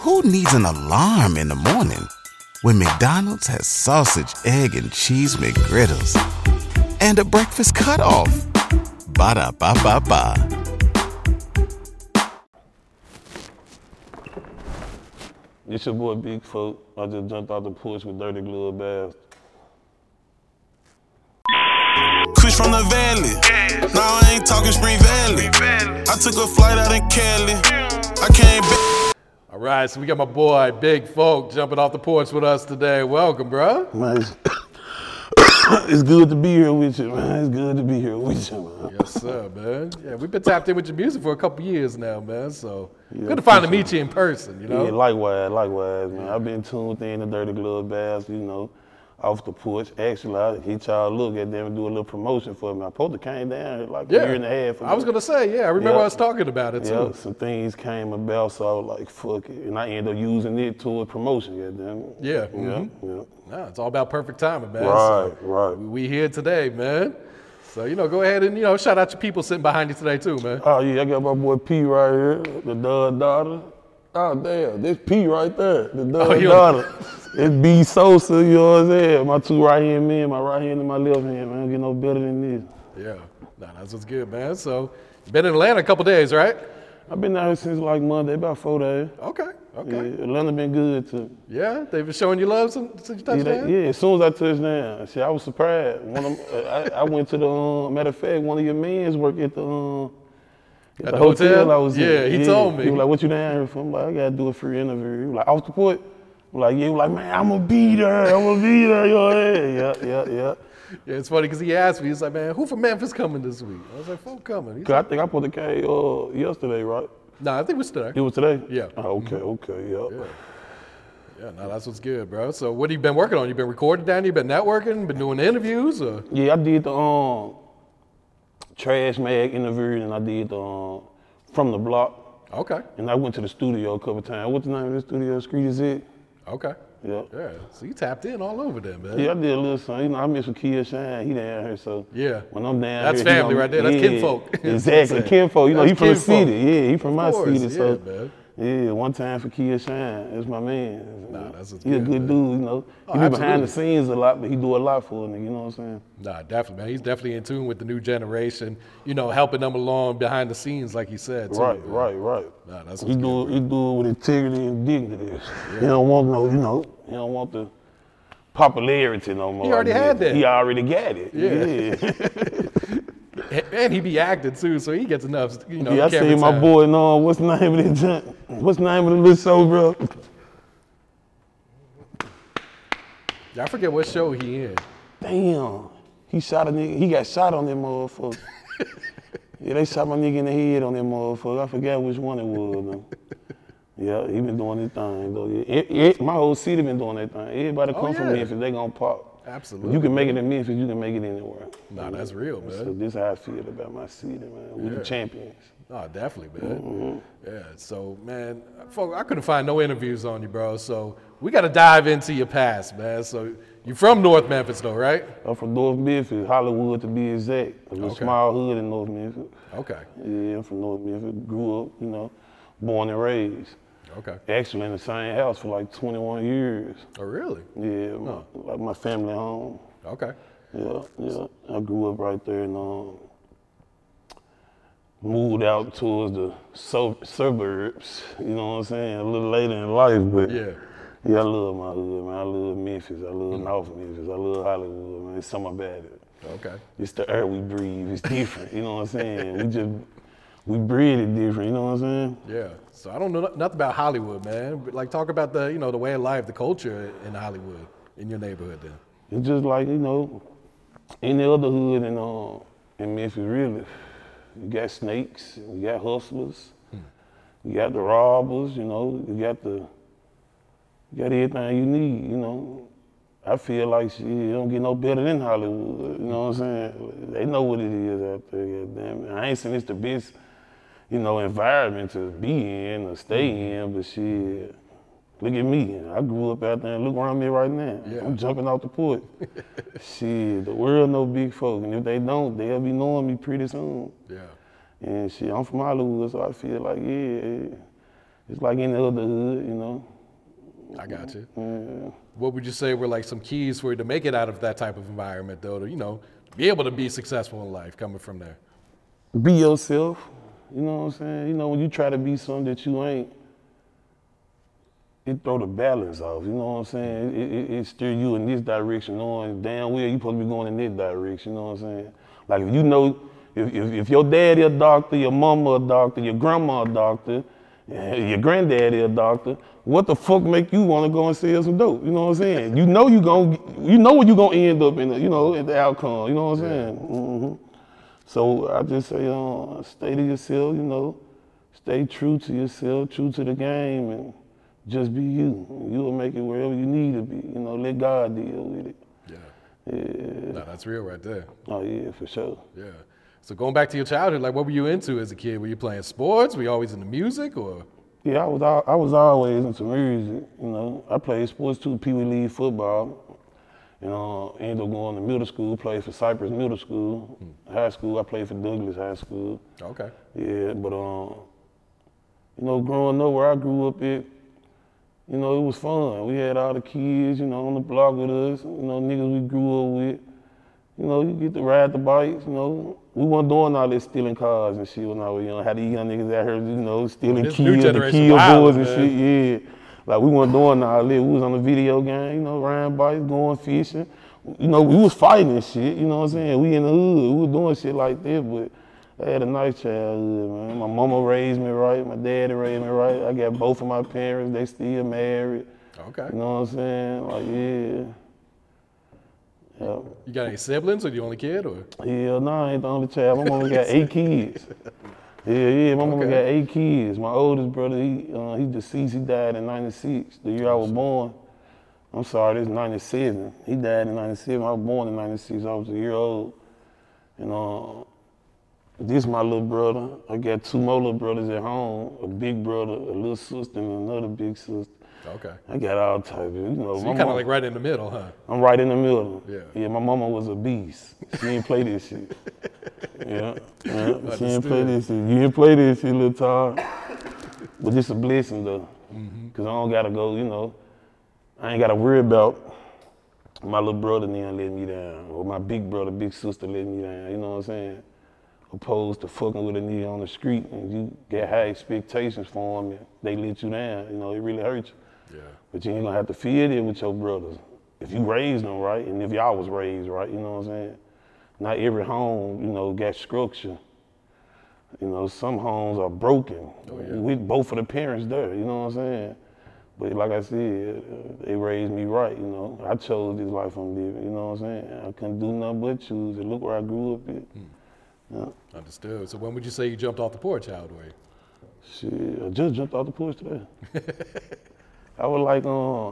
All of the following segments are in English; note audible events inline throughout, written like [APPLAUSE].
Who needs an alarm in the morning when McDonald's has sausage, egg, and cheese McGriddles and a breakfast cutoff? Ba da ba ba ba. It's your boy Big Folk. I just jumped out the porch with Dirty Glove Bastard. Chris from the valley. Now I ain't talking Spring Valley. I took a flight out in Cali. I came back. Right, so we got my boy Big Folk jumping off the porch with us today. Welcome, bro. Man, [COUGHS] it's, good to be here with you, man. It's good to be here with you, man. Yes, sir, man. Yeah, we've been tapped in with your music for a couple years now, man. So Yeah, good to finally meet you in person. You know. Yeah, likewise, likewise, man. I've been tuned in the Dirty Glove Bastard, you know, off the porch. Actually, I hit y'all look at them and do a little promotion for me. I supposed to came down like yeah. a year and a half. I was gonna say, yeah, I remember I was talking about it Yeah, too. some things came about, so I was like, fuck it. And I ended up using it toward promotion, goddamn. Yeah, Yeah, mhm. yeah. Nah, it's all about perfect timing, man. Right, So right. we here today, man. So you know, go ahead and you know, shout out to people sitting behind you today too, man. Oh yeah, I got my boy P right here, the Dud daughter. Oh damn, this P right there, the Oh, daughter. It's B Sosa, you know what I'm saying? My two right hand men, my right hand and my left hand, man. Don't get no better than this. Yeah, nah, that's what's good, man. So been in Atlanta a couple days, right? I've been out here since like Monday, about four days. Okay, okay. Yeah, Atlanta been good too. Yeah, they've been showing you love since, since you touched Yeah, down? yeah, as soon as I touched down, see, I was surprised. One of [LAUGHS] I, I went to the, um, matter of fact, one of your men's work at the, um, At the hotel? I was in. Yeah, he told me. He was like, what you down here for? I'm like, I gotta do a free interview. He was like, off the port? I'm like, yeah, he was like, man, I'm gonna be there. I'm gonna be there. You know what I mean? Yeah, yeah, yeah. Yeah, it's funny because he asked me, he's like, man, who from Memphis coming this week? I was like, folk coming. He's Cause I think I put the K uh, yesterday, right? nah, I think we're still there. It was today? Yeah. Oh, okay, okay, yeah. Yeah, no, that's what's good, bro. So what have you been working on? You been recording down? You been networking? Been doing interviews? Or? Yeah, I did the um, Trash Mag interview and I did um, From the Block. Okay, And I went to the studio a couple times. What's the name of the studio? Street is it? okay. Yeah. Yeah, so you tapped in all over there, man. Yeah, I did a little something. You know, I miss with Kia Shine. He down here, so Yeah. when I'm down That's here, he family gonna- right there. That's yeah, kinfolk. [LAUGHS] Exactly, kinfolk. You know, That's he from the city. Yeah, he from my city. So yeah, man. Yeah, one time for Kia Shine. That's my man. Nah, that's what's he a good, man. dude. You know, Oh, he be behind the scenes a lot, but he do a lot for a nigga. You know what I'm saying? Nah, definitely, man. He's definitely in tune with the new generation. You know, helping them along behind the scenes, like you said. Too, Right, man. right, right. Nah, that's He do good. he do it with integrity and dignity. He don't want no, you know, he don't want the popularity no more. He already had that. He already got it. Yeah. yeah. [LAUGHS] And he be acting too, so he gets enough. You know, Yeah, I see my time. boy. No, what's the name of the joint? What's the name of the little show, bro? I forget what show he in. Damn, he shot a nigga. He got shot on that motherfucker. [LAUGHS] yeah, they shot my nigga in the head on that motherfucker. I forgot which one it was. Though. Yeah, he been doing his thing though. It, it- my whole city been doing that thing. Everybody Oh, come from yeah. Memphis, they gonna pop. Absolutely. You can make it in Memphis, you can make it anywhere. Nah, that's real, man. So this how I feel about my city, man. We Yeah. the champions. Oh, definitely, man. Mm-hmm. Yeah. So, man, folk, I couldn't find no interviews on you, bro. So we got to dive into your past, man. So you're from North Memphis, though, right? I'm from North Memphis, Hollywood to be exact. A little Okay. small hood in North Memphis. Okay. Yeah, I'm from North Memphis. Grew up, you know, born and raised. Okay. Actually in the same house for like 21 years. Oh, really? Yeah, my, like my family home. Okay. Yeah, yeah. I grew up right there and um, moved out towards the sub- suburbs. You know what I'm saying? A little later in life, but Yeah. yeah, I love my hood, man. I love Memphis. I love Mm-hmm. North Memphis. I love Hollywood, man. It's something about it. Okay. It's the air we breathe. It's different. you know what I'm saying? We just we breathe it different. You know what I'm saying? Yeah. So I don't know nothing about Hollywood, man. But like, talk about the, you know, the way of life, the culture in Hollywood, in your neighborhood, then. It's just like you know, any other hood in uh, in Memphis, really. You got snakes, you got hustlers, you got the robbers. You know, you got the you got everything you need. You know, I feel like shit, it don't get no better than Hollywood. You know what I'm saying? They know what it is out there. Goddamn. I ain't saying it's the best, you know, environment to be in or stay mm-hmm. in, but shit. Look at me. I grew up out there and look around me right now. Yeah. I'm jumping off the porch. [LAUGHS] shit, the world know big folk. And if they don't, they'll be knowing me pretty soon. Yeah. And shit, I'm from Hollywood, so I feel like, yeah, it's like any other hood, you know. I got you. What would you say were like some keys for you to make it out of that type of environment, though, to you know be able to be successful in life coming from there? Be yourself. You know what I'm saying? You know, when you try to be something that you ain't, it throw the balance off. You know what I'm saying? It, it, it steer you in this direction, knowing damn well you supposed to be going in this direction. You know what I'm saying? Like if you know, if, if, if your daddy a doctor, your mama a doctor, your grandma a doctor, [LAUGHS] your granddaddy a doctor, what the fuck make you want to go and sell some dope? You know what I'm saying? You know you going you know where you gonna end up in the, you know, in the outcome. You know what I'm saying? hmm So I just say, uh, stay to yourself. You know, stay true to yourself, true to the game, and just be you. You'll make it wherever you need to be. You know, let God deal with it. Yeah. Yeah. No, that's real right there. Oh yeah, for sure. Yeah. So going back to your childhood, like what were you into as a kid? Were you playing sports? Were you always into music or? Yeah, I was I was always into music. You know, I played sports too, Pee Wee League football. You know, ended up going to middle school, played for Cypress Middle School. High school, I played for Douglass High School. Okay. Yeah, but um, you know, growing up where I grew up at, you know, it was fun. We had all the kids, you know, on the block with us. You know, niggas we grew up with. You know, you get to ride the bikes. You know, we weren't doing all this stealing cars and shit when I was young. Had these young niggas out here, you know, stealing new Kias, the Kia boys and shit. Yeah, like we weren't doing all this. We was on the video game, you know, riding bikes, going fishing. You know, we was fighting and shit. You know what I'm saying? We in the hood, we was doing shit like that, but. I had a nice childhood, man. My mama raised me right, my daddy raised me right. I got both of my parents, they still married. Okay. You know what I'm saying? Like, yeah. Yeah. You got any siblings or you only kid or? Yeah, no, I ain't the only child. My mama got eight kids. [LAUGHS] Yeah, yeah, my mama got eight kids. My oldest brother, he uh, he deceased. He died in '96, the year I was born. I'm sorry, this is '97. He died in '97. I was born in '96. I was a year old. And uh, this my little brother. I got two more little brothers at home. A big brother, a little sister, and another big sister. Okay. I got all types of, you know. So kind of like right in the middle, huh? I'm right in the middle. Yeah. Yeah, my mama was a beast. She didn't play this shit. [LAUGHS] Yeah. yeah. She didn't play this shit. You didn't play this shit, little Todd. But it's a blessing though. Mm-hmm. Cause I don't gotta go, you know, I ain't gotta worry about my little brother then letting me down. Or my big brother, big sister letting me down. You know what I'm saying? Opposed to fucking with a nigga on the street and you get high expectations for them they let you down. You know, it really hurts you. Yeah. But you ain't gonna have to feel it with your brothers. If you raised them right, and if y'all was raised right, you know what I'm saying? Not every home, you know, got structure. You know, some homes are broken Oh, yeah. with both of the parents there, you know what I'm saying? But like I said, they raised me right, you know. I chose this life I'm living, you know what I'm saying? I couldn't do nothing but choose it. Look where I grew up at. Hmm. Yeah. Understood. So when would you say you jumped off the porch out the way? Shit, I just jumped off the porch today. [LAUGHS] I was like, uh,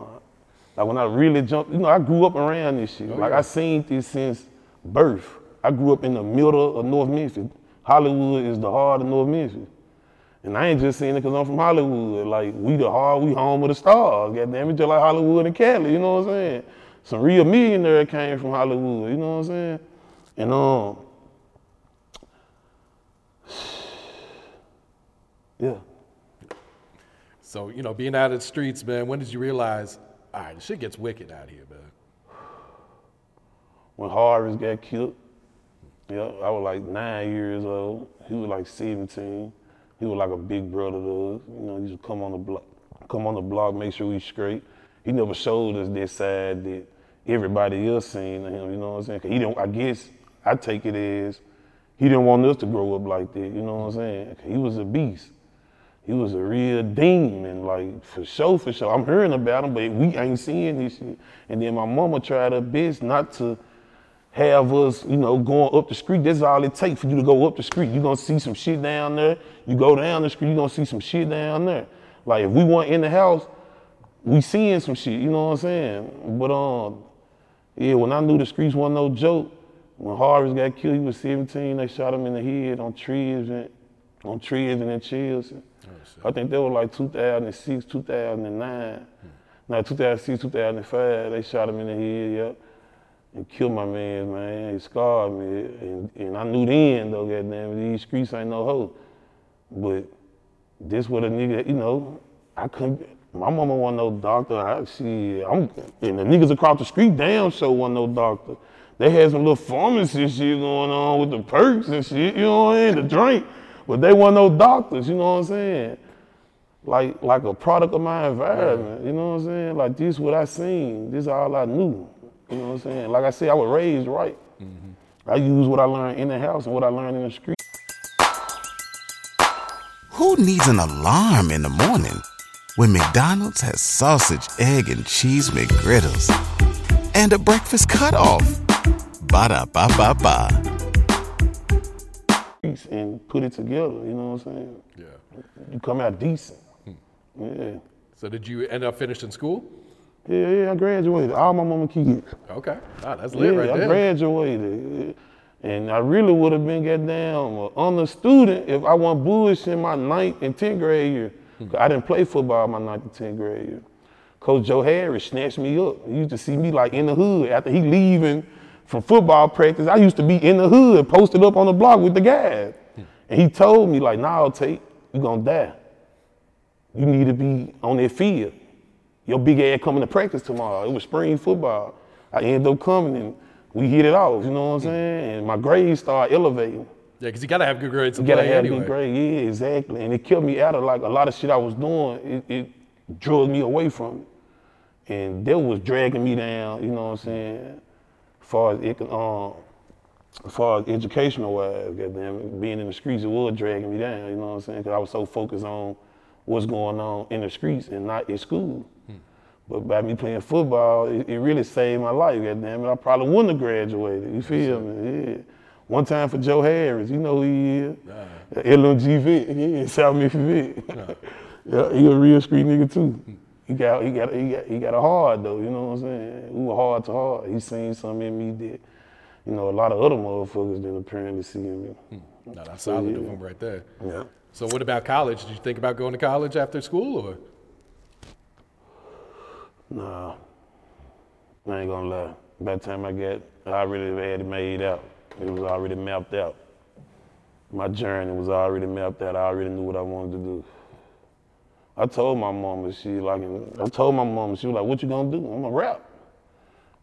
like when I really jumped, you know, I grew up around this shit. like yeah. I seen this since birth. I grew up in the middle of North Memphis. Hollywood is the heart of North Memphis. And I ain't just saying it because I'm from Hollywood. Like, we the heart, we home of the stars. Goddamn it, just like Hollywood and Cali, you know what I'm saying? Some real millionaire came from Hollywood, you know what I'm saying? And um, [SIGHS] yeah. So you know, being out of the streets, man. When did you realize, all right, shit gets wicked out here, man? when Harvey got killed. Yeah, I was like nine years old. He was like 17. He was like a big brother to us. You know, he used to come on the block, come on the block, make sure we straight. He never showed us that side that everybody else seen of him. You know what I'm saying? he don't. I guess I take it as he didn't want us to grow up like that. You know what I'm saying? He was a beast. He was a real demon, like for sure, for sure. I'm hearing about him, but we ain't seeing this shit. And then my mama tried her best not to have us, you know, going up the street. That's all it takes for you to go up the street. you gonna see some shit down there. You go down the street, you gonna see some shit down there. Like if we weren't in the house, we seeing some shit, you know what I'm saying? But um, yeah, when I knew the streets wasn't no joke, when Harvey got killed, he was 17, they shot him in the head on trees and on trees and in Chelsea. I think that was like 2006, 2009. No, 2006, 2005, they shot him in the head, yep and killed my man, man. He scarred me. And, and I knew then, though, goddamn, these streets ain't no hoe. But this what a nigga, you know, I couldn't. My mama wasn't no doctor. I see. I'm and the niggas across the street damn sure wasn't no doctor. They had some little pharmacy shit going on with the perks and shit. You know what I mean? The drink, but they wasn't no doctors. You know what I'm saying? Like like a product of my environment. You know what I'm saying? Like this is what I seen. This is all I knew. You know what I'm saying? Like I said, I was raised right. Mm-hmm. I use what I learned in the house and what I learned in the street. Who needs an alarm in the morning when McDonald's has sausage, egg, and cheese McGriddles and a breakfast cutoff? Ba da ba ba ba. Streets and put it together. You know what I'm saying? Yeah. You come out decent. Yeah. So did you end up finishing school? Yeah, yeah, I graduated. All my mama kids. Okay. Ah, that's lit Yeah, right I there. graduated. And I really would have been goddamn an honor student if I wasn't bullish in my ninth and 10th grade year. 'Cause I didn't play football my ninth and 10th grade year. Coach Joe Harris snatched me up. He used to see me like in the hood after he leaving from football practice. I used to be in the hood, posted up on the block with the guys. Hmm. And he told me like, nah, Tate, you gonna die. You need to be on that field. Your big ass coming to practice tomorrow. It was spring football. I ended up coming and we hit it off, you know what I'm hmm. saying? And my grades started elevating. Yeah, because you got to have good grades to You gotta play have anyway. good grades, yeah, exactly. And it kept me out of like a lot of shit I was doing. It, it drug me away from it. And that was dragging me down, you know what I'm saying? As far as, it, um, as far as educational wise, goddamn, being in the streets, it was dragging me down, you know what I'm saying? Because I was so focused on what's going on in the streets and not in school. But by me playing football, it, it really saved my life, goddamn it. I probably wouldn't have graduated, you feel me? Yeah. One time for Joe Harris, you know who he is. LMG vet, yeah, South Memphis vet. yeah, he a real street nigga too. He got, he got, he got, he got a hard though. You know what I'm saying? We were hard to hard. He seen something in me that, you know, a lot of other motherfuckers didn't apparently see in me. Hmm. No, that's solid of them right there. Yeah. So what about college? Did you think about going to college after school or? Nah, I ain't gonna lie. By the time I got, I already had it made out. It was already mapped out. My journey was already mapped out. I already knew what I wanted to do. I told my mama, she like, I told my mama, she was like, "What you gonna do?" I'm a rap.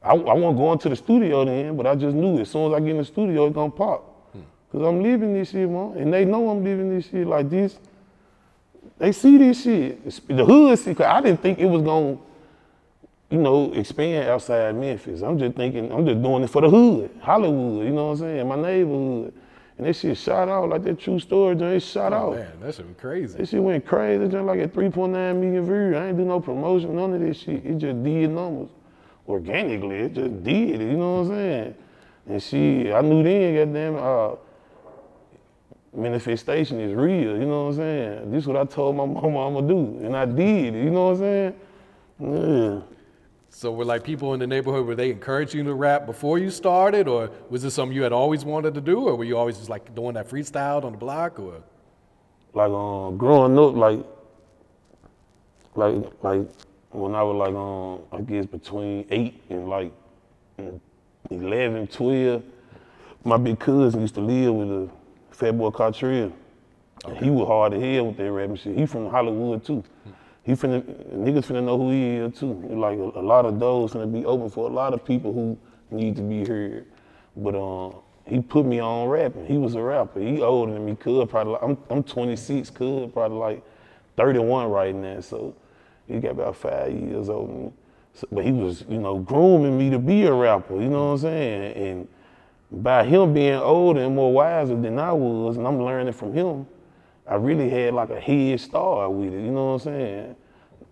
I, I wasn't going to the studio then, but I just knew as soon as I get in the studio, it's gonna pop. Hmm. Cause I'm leaving this shit, man, and they know I'm leaving this shit like this. They see this shit. The hood see, cause I didn't think it was gonna you know, expand outside Memphis. I'm just thinking, I'm just doing it for the hood, Hollywood, you know what I'm saying, my neighborhood. And that shit shot out like that true story, joint, it shot Oh out. man, that should be crazy. That shit went crazy, just like at 3.9 million views. I ain't do no promotion, none of this shit. It just did numbers. Organically, it just did it, you know what I'm saying? And she, I knew then, goddamn, uh, manifestation is real, you know what I'm saying? This is what I told my [LAUGHS] mama I'm gonna do, and I did, you know what I'm saying? Yeah. So were like people in the neighborhood, were they encouraging you to rap before you started, or was this something you had always wanted to do, or were you always just like doing that freestyle on the block, or? like um growing up like like like when I was like um I guess between eight and like 11, 12, my big cousin used to live with a fat boy Cartrell. And He was hard to hell with that rapping shit. He from Hollywood too. He finna niggas finna know who he is too. Like a, a lot of doors finna be open for a lot of people who need to be heard. But um he put me on rapping. He was a rapper. He older than me, Could probably like, I'm I'm 26, cuz probably like 31 right now. So he got about five years older me. So, but he was, you know, grooming me to be a rapper, you know what I'm saying? And by him being older and more wiser than I was, and I'm learning from him, I really had like a head start with it, you know what I'm saying?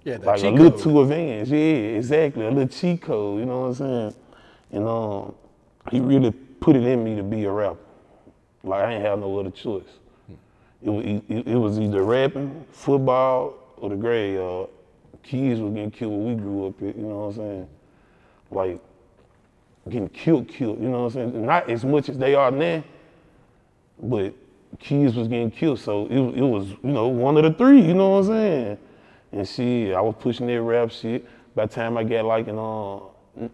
Yeah, like a little too advanced, yeah, exactly, a little cheat code, you know what I'm saying? And um, he really put it in me to be a rapper. Like I ain't have no other choice. It was, it, it was either rapping, football, or the graveyard. Kids were getting killed when we grew up, you know what I'm saying? Like getting killed, killed, you know what I'm saying? Not as much as they are now, but kids was getting killed. So it, it was, you know, one of the three, you know what I'm saying? And shit, I was pushing that rap shit. By the time I got like in uh,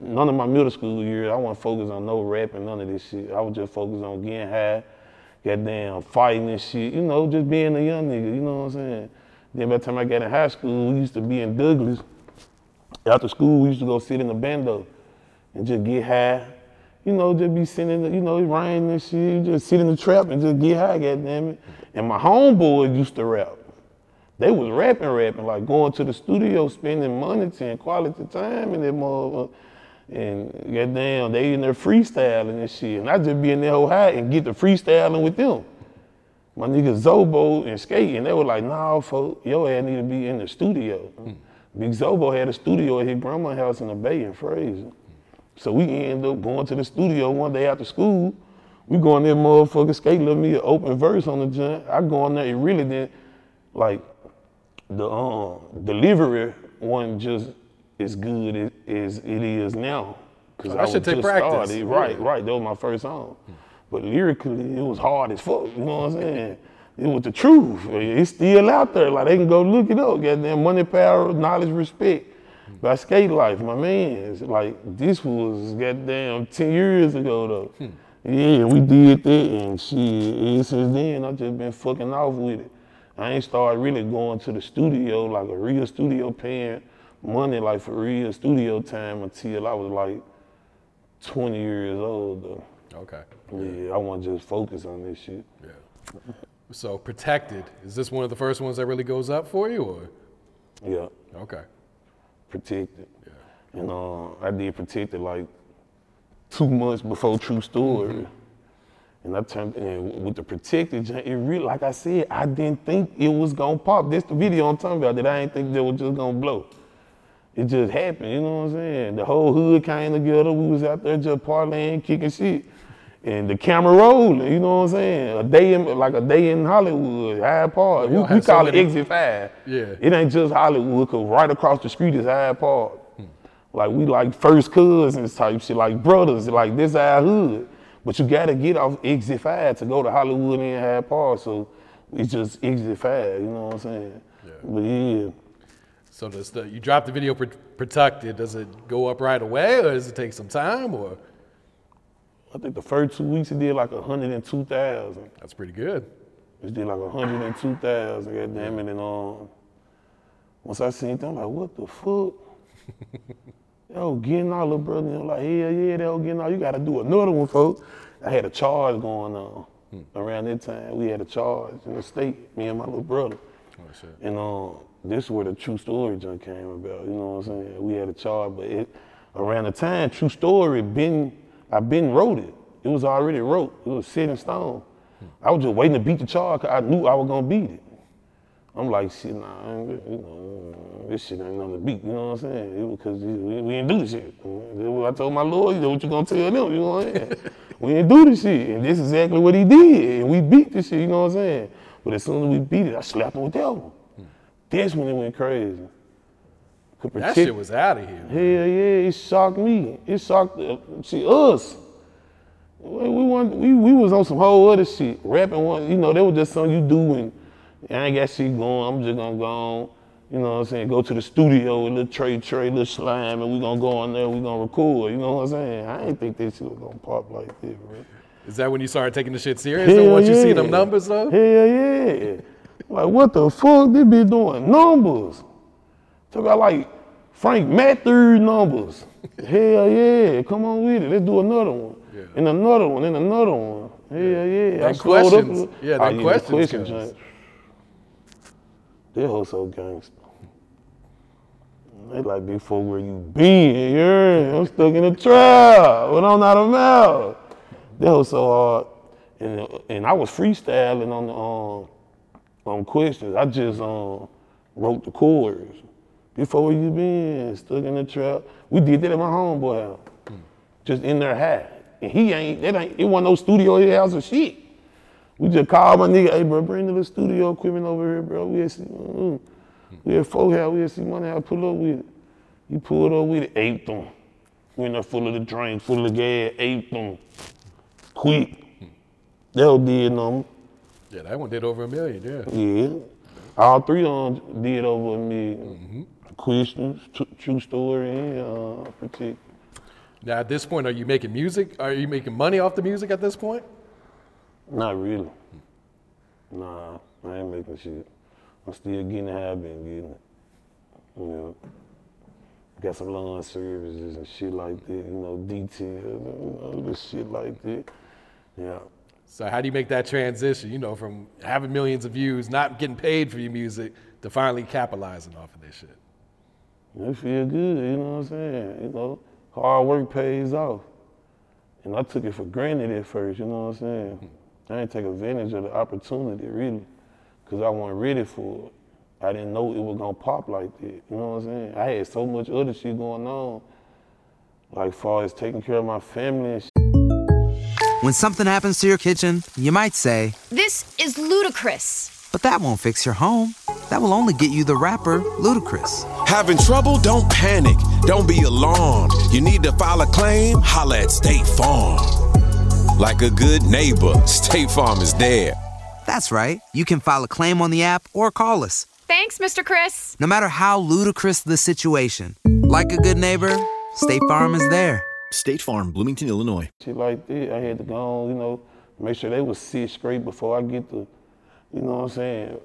none of my middle school years, I wasn't focused on no rap and none of this shit. I was just focused on getting high, goddamn fighting and shit, you know, just being a young nigga, you know what I'm saying? Then by the time I got in high school, we used to be in Douglass. After school, we used to go sit in the bando and just get high. You know, just be sitting, in the, you know, it rain and shit. You just sit in the trap and just get high, goddamn it. And my homeboys used to rap. They was rapping, rapping, like going to the studio, spending money, and quality time in that motherfucker. And goddamn, they in there freestyling and shit. And I just be in there whole high and get the freestyling with them. My niggas Zobo and Skate, and they were like, nah, folk, your ass need to be in the studio. Hmm. Big Zobo had a studio at his grandma's house in the Bay in Frayser. So we ended up going to the studio one day after school. We go in there, motherfucker, Skate let me an open verse on the joint. I go in there, it really didn't, like, the um, delivery wasn't just as good as, as it is now. Cause So that should take practice. started. Right, right. That was my first song. But lyrically, it was hard as fuck. You know what I'm saying? It was the truth. It's still out there. Like they can go look it up. Goddamn money, power, knowledge, respect. By skate life, my man. It's like this was goddamn ten years ago though. Hmm. Yeah, we did that and shit. And since then, I just been fucking off with it. I ain't started really going to the studio like a real studio paying money like for real studio time until I was like 20 years old though. Okay. Yeah, I want to just focus on this shit. Yeah. So protected. Is this one of the first ones that really goes up for you, or Yeah, okay? Protected. And uh, I did protected like two months before True Story. And I turned and with the protected, it really, like I said, I didn't think it was gonna pop. This the video I'm talking about that I didn't think that was just gonna blow. It just happened, you know what I'm saying? The whole hood came together. We was out there just parlaying, kicking shit. And the camera rolling, you know what I'm saying? A day in, like a day in Hollywood, Hyde Park. We, we had so call it Exit 5. Yeah. It ain't just Hollywood, cause right across the street is Hyde Park. Like we like first cousins type shit, like brothers, like this our hood. But you gotta get off exit five to go to Hollywood and Hyde Park. So it's just exit five, you know what I'm saying? Yeah. But yeah. So does the you drop the video protected? Does it go up right away, or does it take some time? Or I think the first two weeks it did like hundred and two thousand. that's pretty good. It did like a hundred and two thousand, goddamn it. And um once I seen them, I'm like, what the fuck? [LAUGHS] Yo, getting all the brother, you know, like, hell yeah, they were getting all. You gotta do another one, folks. I had a charge going on around that time. We had a charge in the state, me and my little brother. Oh shit. And um, this is where the true story junk came about. You know what I'm saying? We had a charge, but it around the time true story been I been wrote it. It was already wrote. It was set in stone. I was just waiting to beat the charge I knew I was gonna beat it. I'm like, shit, nah, I ain't, you know, this shit ain't nothing to beat. You know what I'm saying? It was because we, we didn't do this shit. I told my lawyer, you know what you gonna tell them? You know what I'm saying? [LAUGHS] we didn't do this shit, and this is exactly what he did, and we beat this shit. You know what I'm saying? But as soon as we beat it, I slapped him with that one. Hmm. That's when it went crazy. Could That protect- shit was out of here. Hell yeah, it shocked me. It shocked uh, see us. We, we, want, we, we was on some whole other shit. Rapping one, you know, that was just something you do when I ain't got shit going. I'm just gonna go on, you know what I'm saying, go to the studio with little tray, tray, little slime, and we gonna go on there, we gonna record, you know what I'm saying? I ain't think this shit was gonna pop like this, bro. Is that when you started taking the shit serious? though, once you see them numbers though? Hell yeah. like, what the fuck? This be doing numbers. Talk about like Frank Matthews numbers. [LAUGHS] Hell yeah. Come on with it. Let's do another one. Yeah. And another one, and another one. Hell yeah. Slowed up questions. little- Yeah, the questions question counts. joint. That hoe so gangster. They like before where you been, yeah. I'm stuck in a trap, but I'm not a mouse. That was so hard. And, and I was freestyling on the um, on questions. I just um, wrote the chords. Before where you been, stuck in the trap. We did that at my homeboy house. Just in their hat. And he ain't, that ain't, it wasn't no studio in house or shit. We just called my nigga, hey bro, bring the little studio equipment over here, bro. We had see, mm, we had folk house, we had see money how pull up with it. You pulled up with it, ate them. We in there full of the drink, full of the gas, ate them. Quick. That was did number. Yeah, that one did over a million. Yeah. Yeah. All three of them did over a million. Questions, tr- true story, uh, protect. Now at this point, are you making music? Are you making money off the music at this point? Not really. Nah, I ain't making shit. I'm still getting how I've been getting it. You know, got some lawn services and shit like that. You know, detail, you know, this shit like that. Yeah. So how do you make that transition? You know, from having millions of views, not getting paid for your music, to finally capitalizing off of this shit. It feel good, you know what I'm saying? You know, hard work pays off. And I took it for granted at first, you know what I'm saying? I didn't take advantage of the opportunity, really, because I wasn't ready for it. I didn't know it was gonna pop like that, you know what I'm saying? I had so much other shit going on, like far as taking care of my family and shit. When something happens to your kitchen, you might say, This is ludicrous. but that won't fix your home. That will only get you the rapper, Ludacris. Having trouble? Don't panic. Don't be alarmed. You need to file a claim? Holla at State Farm. Like a good neighbor, [LAUGHS] State Farm is there. That's right. You can file a claim on the app or call us. Thanks, Mr. Chris. No matter how ludicrous the situation, like a good neighbor, State Farm is there. State Farm, Bloomington, Illinois. shit like that. I had to go on, you know, make sure they was sit straight before I get to, you know what I'm saying,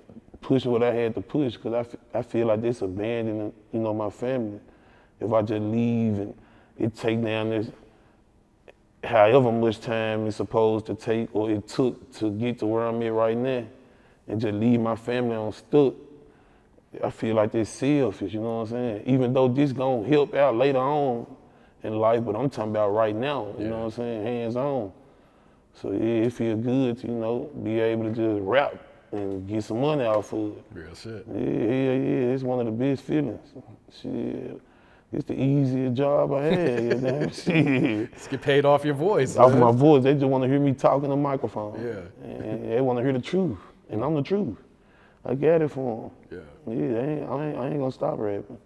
push what I had to push, because I, f- I feel like this abandoning, you know, my family. If I just leave and it take down this, however much time it's supposed to take or it took to get to where I'm at right now, and just leave my family on stuck, I feel like they're selfish, you know what I'm saying? Even though this gonna help out later on in life, but I'm talking about right now, you know what I'm saying? Hands on. So yeah, it feel good to, you know, be able to just rap and get some money off of it. Real shit. Yeah, yeah, yeah. It's one of the best feelings. Shit. It's the easiest job I had, you know? [LAUGHS] Shit. Let's get paid off your voice. Off man. my voice, they just want to hear me talk in the microphone. Yeah. And they want to hear the truth, and I'm the truth. I got it for them. Yeah. Yeah, they ain't, I, ain't, I ain't gonna stop rapping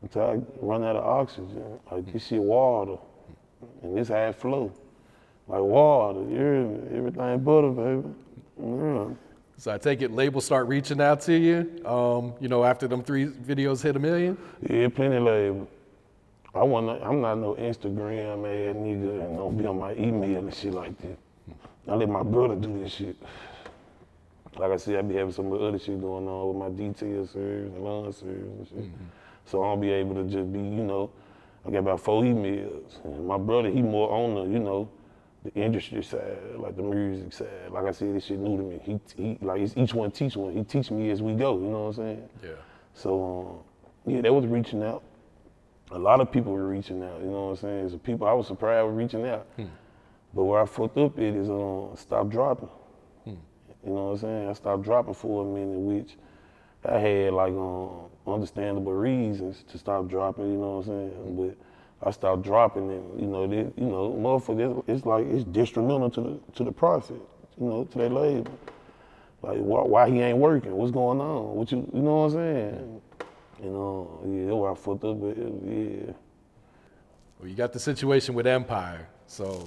until I run out of oxygen. Like this shit water, and this how it flow, like water. You hear me? Everything butter, baby. Yeah. So I take it labels start reaching out to you. Um, you know, after them three videos hit a million. Yeah, plenty label. I want. To I'm not no Instagram ass nigga and don't be on my email and shit like that. I let my brother do this shit. Like I said, I be having some other shit going on with my detail service and lawn service and shit. So I don't be able to just be, you know, I got about four emails. And my brother, he more on the, you know, the industry side, like the music side. Like I said, this shit new to me. He, he like it's each one teach one. He teach me as we go. You know what I'm saying? Yeah. So um, yeah, they was reaching out. A lot of people were reaching out. You know what I'm saying? So people, I was surprised were reaching out. But where I fucked up it is um, stop dropping. You know what I'm saying? I stopped dropping for a minute, which I had like um, understandable reasons to stop dropping. You know what I'm saying? But I stopped dropping, and you know, they, you know, motherfucker, it's, it's like it's detrimental to the to the profit. You know, to their label. Like, why, why he ain't working? What's going on? What you, you know what I'm saying? You know, yeah, where I fucked up. But yeah, Well, you got the situation with Empire. So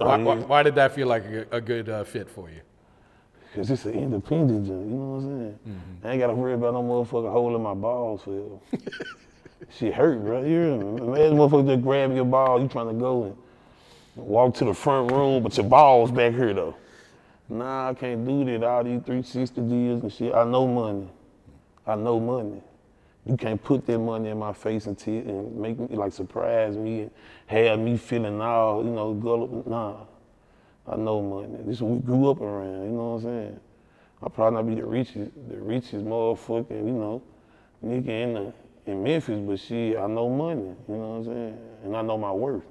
Oh, why, why, why did that feel like a, a good uh, fit for you? Cause it's an independent joint, you know what I'm saying? I ain't gotta worry about no motherfucker holding my balls for [LAUGHS] Shit hurt, bro. You hear me? Imagine motherfucker just grabbing your ball, you trying to go and walk to the front room, but your balls back here though. Nah, I can't do that. All these 360 deals and shit. I know money. I know money. You can't put that money in my face and, t- and make me like surprise me and have me feeling all, you know, gullible. Nah. I know money. This is what we grew up around, you know what I'm saying? I'll probably not be the richest, the richest motherfucking, you know, nigga in, the, in Memphis, but she, I know money, you know what I'm saying? And I know my worth.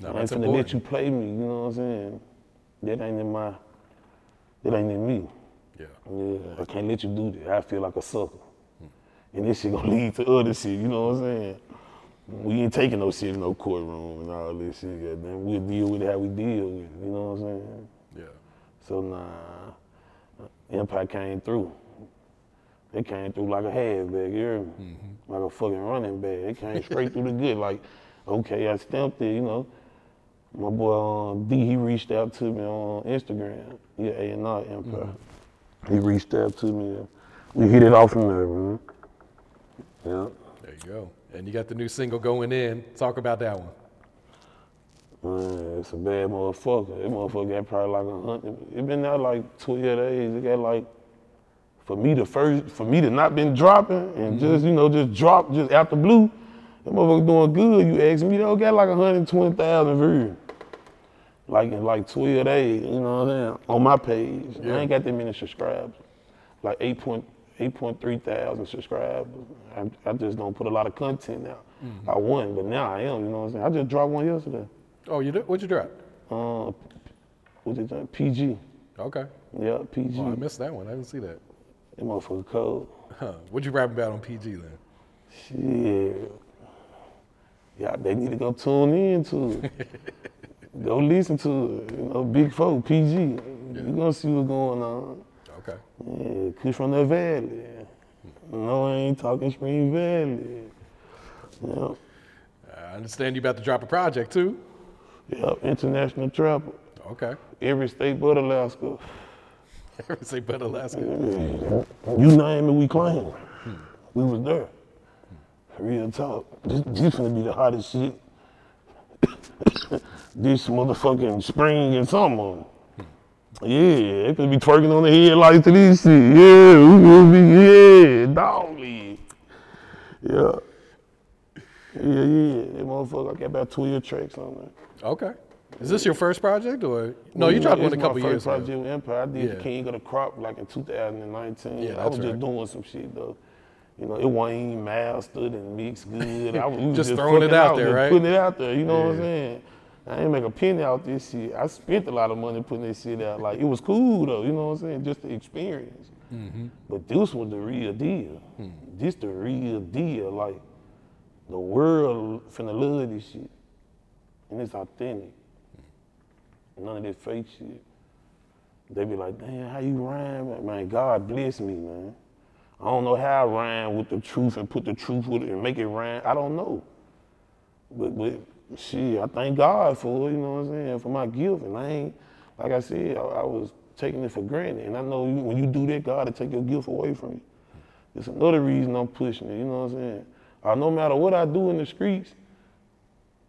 No, I ain't finna let you play me, you know what I'm saying? That ain't in my, that ain't in me. Yeah. Yeah, I can't let you do that. I feel like a sucker. Hmm. And this shit gonna [LAUGHS] lead to other shit, you know what I'm saying? We ain't taking no shit in no courtroom and all this shit, goddamn. We'll deal with it how we deal with it, you know what I'm saying? Yeah. So nah, Empire came through. They came through like a halfback, you hear me? Like a fucking running back. They came straight through the good. Like, okay, I stamped it, you know. My boy um, D, he reached out to me on Instagram. Yeah, A and R Empire. He reached out to me. and We hit it off from there, man. Yeah. There you go. And you got the new single going in. Talk about that one. Man, it's a bad motherfucker. That motherfucker got probably like a hundred. It been out like 12 days. It got like for me to first, for me to not been dropping and just you know just drop just out the blue, that motherfucker doing good. You ask me, they got like 120,000 views. Like in like 12 days, you know what I'm saying? On my page. I ain't got that many subscribers. Like 8 point, 8.3 thousand subscribers. I, I just don't put a lot of content out. I won, but now I am, you know what I'm saying? I just dropped one yesterday. Oh, you did? What'd you drop? Uh, what's it? PG. Okay. Yeah, PG. Oh, I missed that one. I didn't see that. That motherfucker cold. Huh. What'd you rapping about on PG then? Shit. Yeah, they need to go tune in to it. [LAUGHS] go listen to it. You know, Big Folk, PG. You gonna see what's going on. Okay. Yeah, Kush from the Valley. Hmm. No, I ain't talking Spring Valley. Yeah, I understand you about to drop a project too. yeah, International Trapper. Okay. Every state but Alaska. [LAUGHS] Say but Alaska. You name it, we claim. We was there. Real talk. This, this gonna be the hottest shit. [COUGHS] this motherfucking spring and summer. Yeah, it could be twerking on the headlights to this shit. Yeah, we be, yeah, doggy. Yeah. Yeah, yeah. That motherfucker, I got about 12 tracks on there. Okay. Is this your first project or no? You dropped one a couple my years first ago. project with Empire. I did Yeah. King of the Crop like in 2019. Yeah, I that's was just doing some shit though. You know, it wasn't even mastered and mixed good. I was, we was [LAUGHS] Just throwing it fucking out there, just right? Putting it out there. You know what I'm Yeah. saying? I ain't make a penny out this shit. I spent a lot of money putting this shit out. Like it was cool though. You know what I'm saying? Just the experience. Mm-hmm. But this was the real deal. Hmm. This the real deal. Like the world finna love this shit, and it's authentic. None of that fake shit. They be like, damn, how you rhyme? Man, God bless me, man. I don't know how I rhyme with the truth and put the truth with it and make it rhyme. I don't know. But, but shit, I thank God for it, you know what I'm saying, for my gift. And I ain't, like I said, I, I was taking it for granted. And I know you, when you do that, God will take your gift away from you. It's another reason I'm pushing it, you know what I'm saying? Uh, no matter what I do in the streets,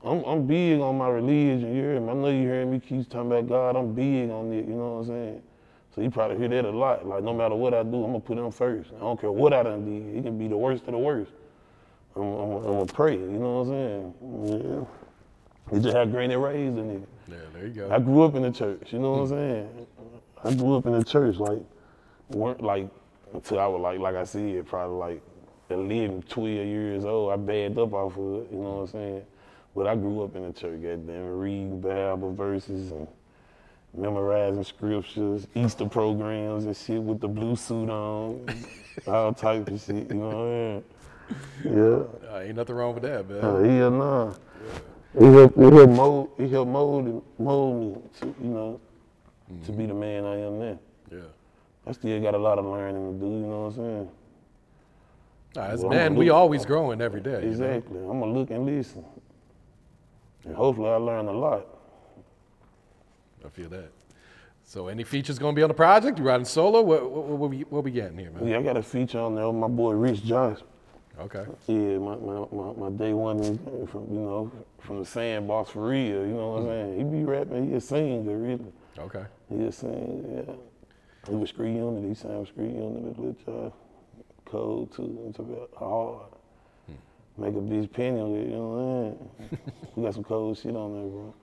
I'm, I'm big on my religion, you hear me? I know you hear me keep talking about God, I'm big on it, you know what I'm saying? So you probably hear that a lot. Like no matter what I do, I'm gonna put him first. I don't care what I done did. It can be the worst of the worst. I'm, I'm, I'm gonna pray, you know what I'm saying? Yeah. He just had granny raised a nigga. Yeah, there you go. I grew up in the church, you know what I'm hmm. saying? I grew up in the church, like, weren't like, until I was like, like I said, probably like 11, 12 years old. I bagged up off of it, you know what I'm saying? But I grew up in the church, goddamn, reading Bible verses and memorizing scriptures, Easter programs and shit with the blue suit on, [LAUGHS] all type of shit, you know what I mean? Yeah. Uh, ain't nothing wrong with that, man. Uh, yeah, nah. He helped, he helped mold, he helped mold, mold me to, you know, to be the man I am now. yeah. I still got a lot of learning to do, you know what I'm saying? Nah, as Well, men, I'm we always growing every day. you know? Exactly. I'm gonna look and listen. And hopefully I learned a lot. I feel that. So, any features gonna be on the project? You riding solo? What what, what, we what we getting here, man? Yeah, I got a feature on there with my boy Rich Johnson. Okay. Yeah, my, my, my, my day one from, you know, from the sandbox for real, you know what I'm mm-hmm. saying? He be rapping, he a singer, really. Okay. He a singer, yeah. He was Scree Unity, he sang with Scree Unity Josh. Cold too, it's about hard. Make a bitch penny with it, you know what I'm saying? [LAUGHS] we got some cold shit on there, bro.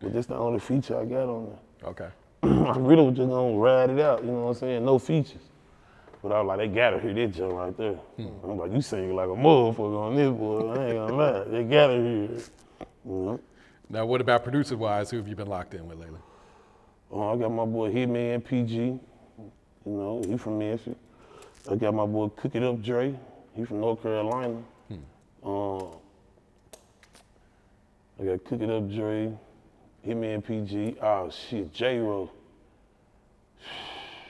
But that's the only feature I got on there. Okay. [CLEARS THROAT] I really was just gonna ride it out, you know what I'm saying? No features. But I was like, they gotta hear that joke right there. I'm like, you sing like a motherfucker on this boy. I ain't gonna lie. They gotta hear it. You know? Now, what about producer wise? Who have you been locked in with lately? Uh, I got my boy Hitman PG. You know, he from Memphis. I got my boy Cook It Up Dre. He from North Carolina. Uh, I got Cook It Up Dre, Hitman PG. Oh shit, J Ro.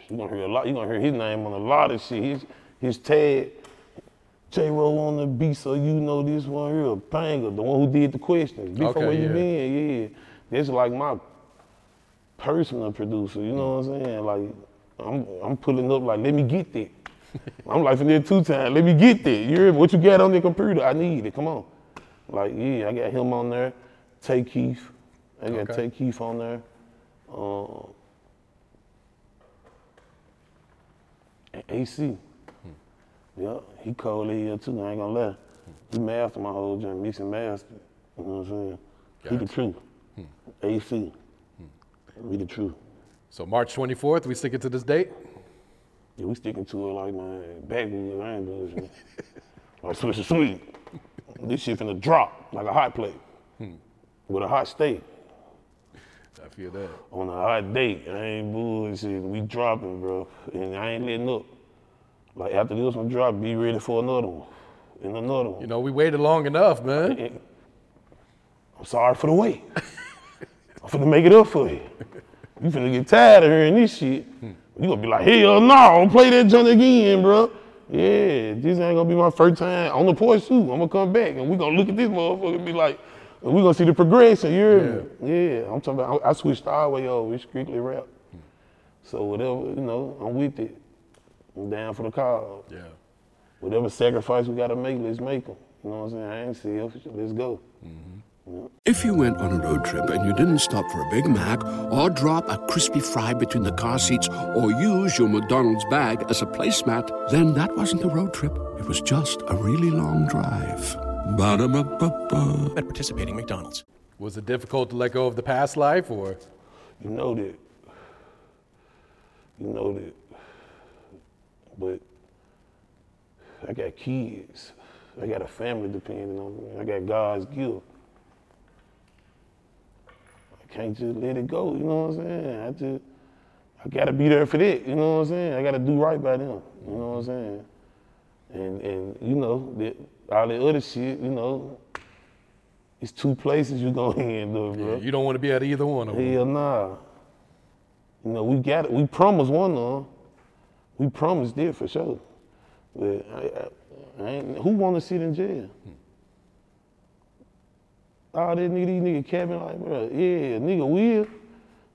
You gonna hear a lot. You gonna hear his name on a lot of shit. His his tag. J Ro on the beat, so you know this one here, banger, the one who did the questions. Before Okay, where you yeah. been, yeah. That's like my personal producer, you know what I'm saying? Like, I'm I'm pulling up like, let me get that. [LAUGHS] I'm like there two times, let me get that. You hear? What you got on the computer? I need it. Come on. Like, yeah, I got him on there. Tay Keith. I got Okay. Tay Keith on there. Um, AC. Yeah, he cold here too, I ain't gonna lie. He mastered my whole joint, mixing master. You know what I'm saying? He the truth. Hmm. AC. Hmm. We the truth. So March 24th, we stick it to this date. Yeah, we sticking to it like my backwood. I ain't doing [LAUGHS] shit. like switch sweet. This shit finna drop like a hot plate hmm. with a hot steak I feel that. on a hot date. I ain't bullshit. We dropping, bro, and I ain't letting up. Like after this one drop, be ready for another one and another one. You know, we waited long enough, man. I'm sorry for the wait. [LAUGHS] I'm finna make it up for you. You finna get tired of hearing this shit. Hmm. You gonna be like, hell no, don't play that junk again, bro. Yeah, this ain't gonna be my first time on the porch too. I'm gonna come back and we gonna look at this motherfucker and be like, we gonna see the progression. You me? Yeah, I'm talking about. I I switched all the way over. It's strictly rap. So whatever, you know, I'm with it. I'm down for the cause. Yeah. Whatever sacrifice we gotta make, let's make them. You know what I'm saying? I ain't selfish. Let's go. Mm-hmm. If you went on a road trip and you didn't stop for a Big Mac or drop a crispy fry between the car seats or use your McDonald's bag as a placemat, then that wasn't a road trip. It was just a really long drive. Ba-da-ba-ba-ba. At participating McDonald's. Was it difficult to let go of the past life, or You know that. You know that. But I got kids. I got a family depending on me. I got God's gift. I can't just let it go, you know what I'm saying? I just I gotta be there for that, you know what I'm saying? I gotta do right by them, you know what I'm saying? And and you know, that all the other shit, you know, it's two places you [LAUGHS] gonna end up, bro. you don't want to be at either one of them? Hell nah. You know, we got it. We promised one of them. We promised it for sure. But I, I, I ain't, who want to sit in jail? Hmm. All that nigga, these nigga cabin like, bro, yeah, nigga will.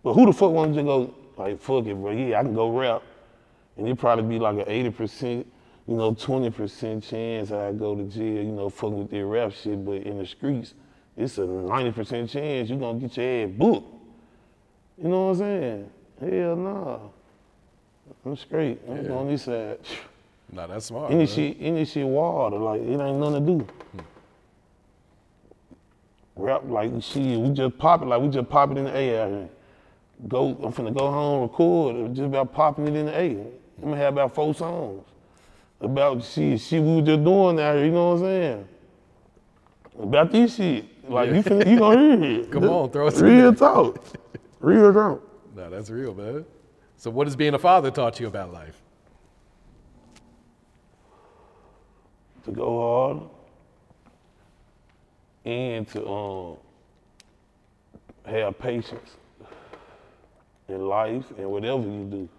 But who the fuck wants to go, like, fuck it, bro, yeah, I can go rap. And it probably be like an 80%, you know, 20% chance I go to jail, you know, fucking with their rap shit. But in the streets, it's a 90% chance you gonna get your ass booked. You know what I'm saying? Hell nah. I'm straight. I'm on this side. Nah, that's smart. Any shit, any shit water, like it ain't nothing to do. Hmm. Rap like shit, we just pop it like we just pop it in the air. here. Go, I'm finna go home, record, just about popping it in the air. I'm gonna have about four songs about shit, shit we was just doing out here. You know what I'm saying? About this shit, like you finna, you gonna hear it. [LAUGHS] Come on, throw it Real talk, real talk. No, that's real, man. So, what has being a father taught you about life? to go hard and to um, have patience in life and whatever you do.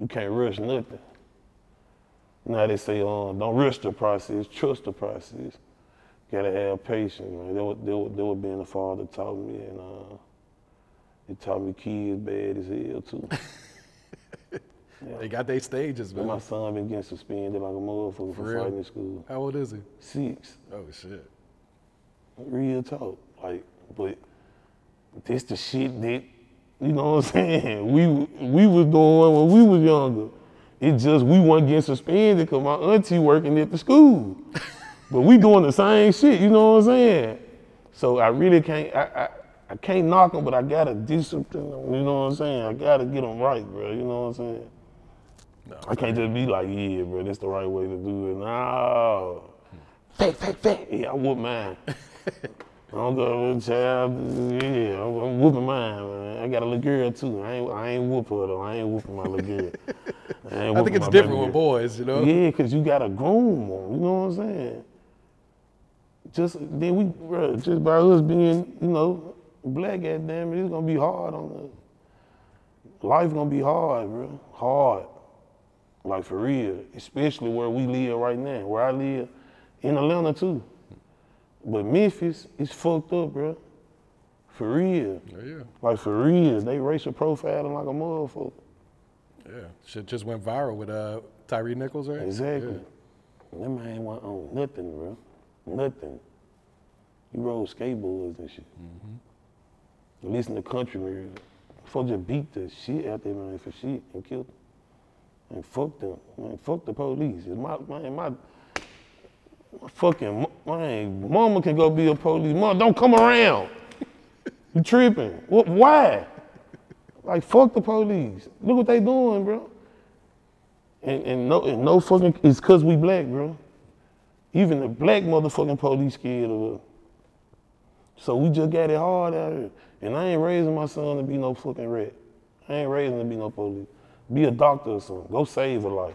You can't rush nothing. Now they say, um, don't rush the process, trust the process. Gotta have patience, man. That what, that what, that what being a father taught me, and uh, it taught me kids bad as hell too. [LAUGHS] They got their stages, And my man. son been getting suspended like a motherfucker for, real? fighting in school. How old is he? Six. Oh shit. Real talk. Like, but this the shit that, you know what I'm saying? We we was doing when we was younger. It just we wasn't getting suspended because my auntie working at the school. [LAUGHS] but we doing the same shit, you know what I'm saying? So I really can't I, I, I can't knock them, but I gotta discipline them, you know what I'm saying? I gotta get them right, bro, you know what I'm saying? I can't just be like, yeah, bro, that's the right way to do it. No. Hmm. Fat, fat, fat. Yeah, I whoop mine. [LAUGHS] I don't go with child. Yeah, I'm, I'm whooping mine, man. I got a little girl too. I ain't, I ain't whoop her though. I ain't whooping my little girl. [LAUGHS] I, I think it's different with boys, you know. Yeah, cause you got a groom them. You know what I'm saying? Just then we, bro, just by us being, you know, black, goddamn it, it's gonna be hard on the. Life gonna be hard, bro. Hard. Like for real, especially where we live right now, where I live in Atlanta too. But Memphis is fucked up, bro. For real. Yeah, yeah, Like for real, they racial profiling like a motherfucker. yeah. Shit just went viral with uh, Tyre Nichols, right? Exactly. That man ain't want on nothing, bro. Nothing. He rode skateboards and shit. Listen to country music. Folks just beat the shit out there, man, for shit and killed him. Man, fuck them. Man, fuck the police. It's my, man, my, my fucking, my mama can go be a police. Mom, don't come around. you tripping. What, why? Like, fuck the police. Look what they doing, bro. And, and no, and no fucking, it's cause we black, bro. Even the black motherfucking police scared of us. So we just got it hard out here. And I ain't raising my son to be no fucking rat. I ain't raising to be no police. Be a doctor or something. Go save a life.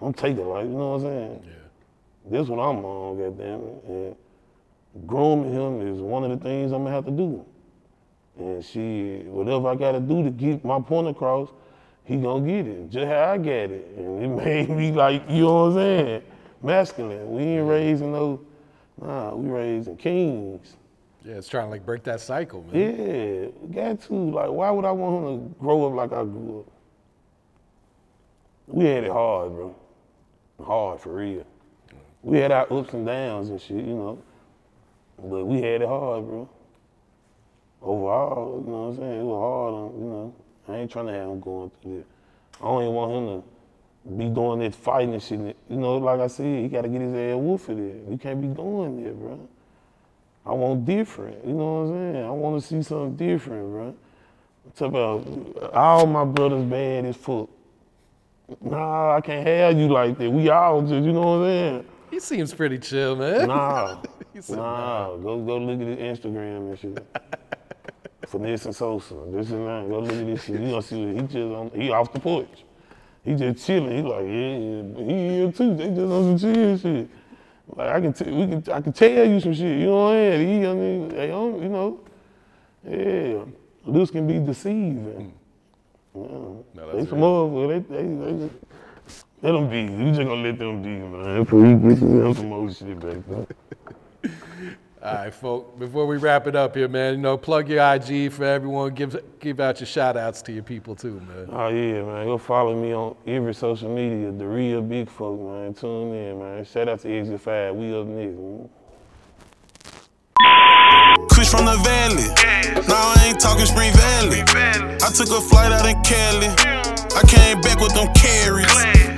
Don't take a life, you know what I'm saying? Yeah. This what I'm on, goddamn it. And grooming him is one of the things I'm gonna have to do. And she, whatever I gotta do to get my point across, he gonna get it, just how I get it. And it [LAUGHS] made me like, you know what I'm saying? Masculine. We ain't raising no, nah, we raising kings. Yeah, it's trying to like break that cycle, man. Yeah, got to. Like, why would I want him to grow up like I grew up? We had it hard, bro. Hard for real. We had our ups and downs and shit, you know. But we had it hard, bro. Overall, you know what I'm saying? It was hard on, you know. I ain't trying to have him going through that. I don't even want him to be doing that fighting and shit. You know, like I said, he gotta get his ass whooped for that. You can't be doing that, bro. I want different. You know what I'm saying? I want to see something different, bro. Talk about all my brothers bad as fuck. Nah, I can't have you like that. We all just, you know what I'm saying? He seems pretty chill, man. Nah, [LAUGHS] said, nah. Go go look at his Instagram and shit. [LAUGHS] Finesse and Sosa, this and that. Go look at this shit. You gonna see what he just on, he off the porch. He just chilling. He like, yeah, yeah, he here too. They just on some chill shit. Like I can, t- we can, I can tell you some shit. You know what I'm saying? He, I mean, they don't, you know, yeah. Looks can be deceiving. Yeah. that's they some real. motherfuckers. They, they, they, let them be. You just gonna let them be, man. Before you get you some more shit back there. [LAUGHS] All right, folk. Before we wrap it up here, man, you know, plug your IG for everyone. Give give out your shout outs to your people too, man. Oh yeah, man. Go follow me on every social media. The real big folk, man. Tune in, man. Shout out to Exit Five. We up next, man. Chris from the valley. Now I ain't talking Spring Valley. I took a flight out in Cali. I came back with them carries.